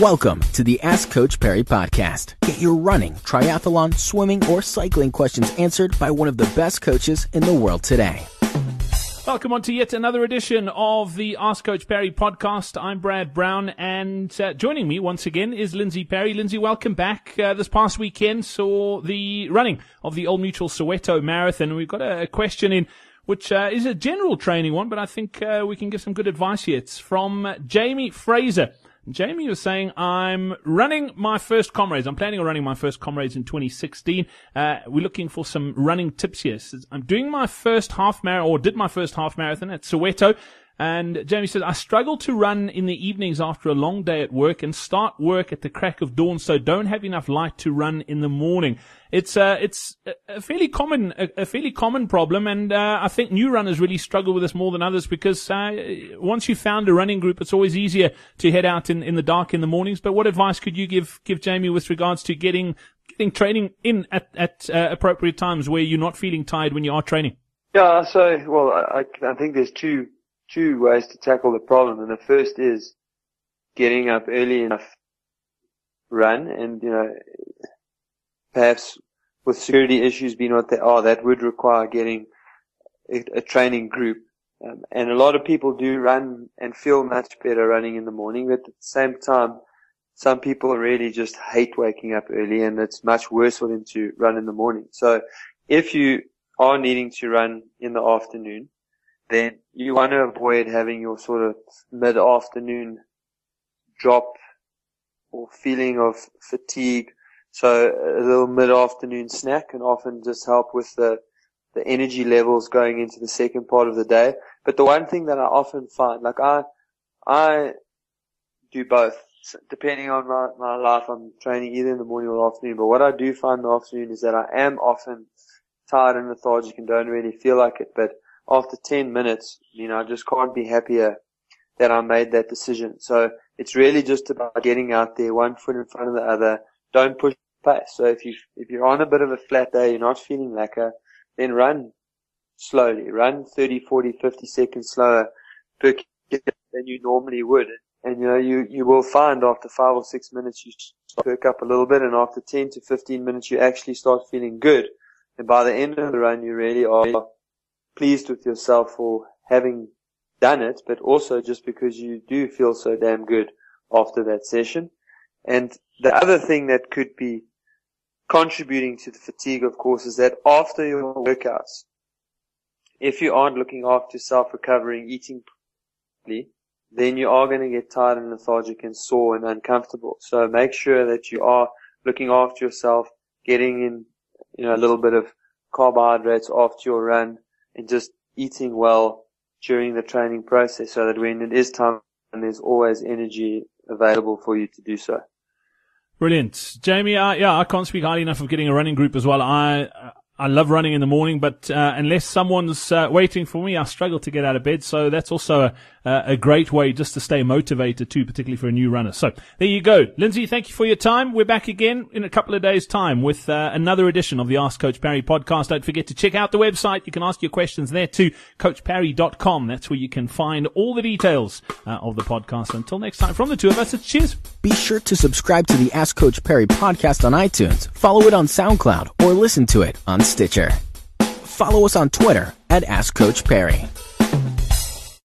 Welcome to the Ask Coach Parry podcast. Get your running, triathlon, swimming, or cycling questions answered by one of the best coaches in the world today. Welcome on to yet another edition of the Ask Coach Parry podcast. I'm Brad Brown, and uh, joining me once again is Lindsey Parry. Lindsey, welcome back. Uh, this past weekend saw the running of the Old Mutual Soweto Marathon. We've got a question in which uh, is a general training one, but I think uh, we can give some good advice here. It's from Jamie Fraser. Jamie was saying, I'm running my first comrades. I'm planning on running my first comrades in 2016. Uh, we're looking for some running tips here. I'm doing my first half marathon, or did my first half marathon at Soweto. And Jamie says, I struggle to run in the evenings after a long day at work and start work at the crack of dawn, so don't have enough light to run in the morning. It's, uh, it's a fairly common, a, fairly common problem. And, uh, I think new runners really struggle with this more than others because, uh, once you found a running group, it's always easier to head out in, in the dark in the mornings. But what advice could you give, give Jamie with regards to getting, getting training in at, at, uh, appropriate times where you're not feeling tired when you are training? Yeah, so, well, I, I think there's two, two ways to tackle the problem. And the first is getting up early enough run and, you know, perhaps with security issues being what they are, that would require getting a, a training group. Um, and a lot of people do run and feel much better running in the morning, but at the same time, some people really just hate waking up early and it's much worse for them to run in the morning. So if you are needing to run in the afternoon, then you want to avoid having your sort of mid-afternoon drop or feeling of fatigue. So a little mid-afternoon snack can often just help with the, the energy levels going into the second part of the day. But the one thing that I often find, like I, I do both. Depending on my, my life, I'm training either in the morning or afternoon. But what I do find in the afternoon is that I am often tired and lethargic and don't really feel like it. But after 10 minutes, you know, I just can't be happier that I made that decision. So it's really just about getting out there, one foot in front of the other. Don't push pace. So if you, if you're on a bit of a flat day, you're not feeling lekker, then run slowly. Run 30, 40, 50 seconds slower per than you normally would. And you know, you, you will find after five or six minutes you perk up a little bit and after 10 to 15 minutes you actually start feeling good. And by the end of the run you really are pleased with yourself for having done it, but also just because you do feel so damn good after that session. And the other thing that could be contributing to the fatigue, of course, is that after your workouts, if you aren't looking after self recovering, eating properly, then you are going to get tired and lethargic and sore and uncomfortable. So make sure that you are looking after yourself, getting in, you know, a little bit of carbohydrates after your run, and just eating well during the training process so that when it is time and there's always energy available for you to do so. Brilliant. Jamie, uh, yeah, I can't speak highly enough of getting a running group as well. I, I love running in the morning, but uh, unless someone's uh, waiting for me, I struggle to get out of bed. So that's also a, a great way just to stay motivated too, particularly for a new runner. So there you go. Lindsey, thank you for your time. We're back again in a couple of days' time with uh, another edition of the Ask Coach Parry podcast. Don't forget to check out the website. You can ask your questions there too, coachparry.com. That's where you can find all the details uh, of the podcast. Until next time, from the two of us, it's cheers. Be sure to subscribe to the Ask Coach Parry podcast on iTunes, follow it on SoundCloud, or listen to it on Stitcher. Follow us on Twitter at Ask Coach Parry.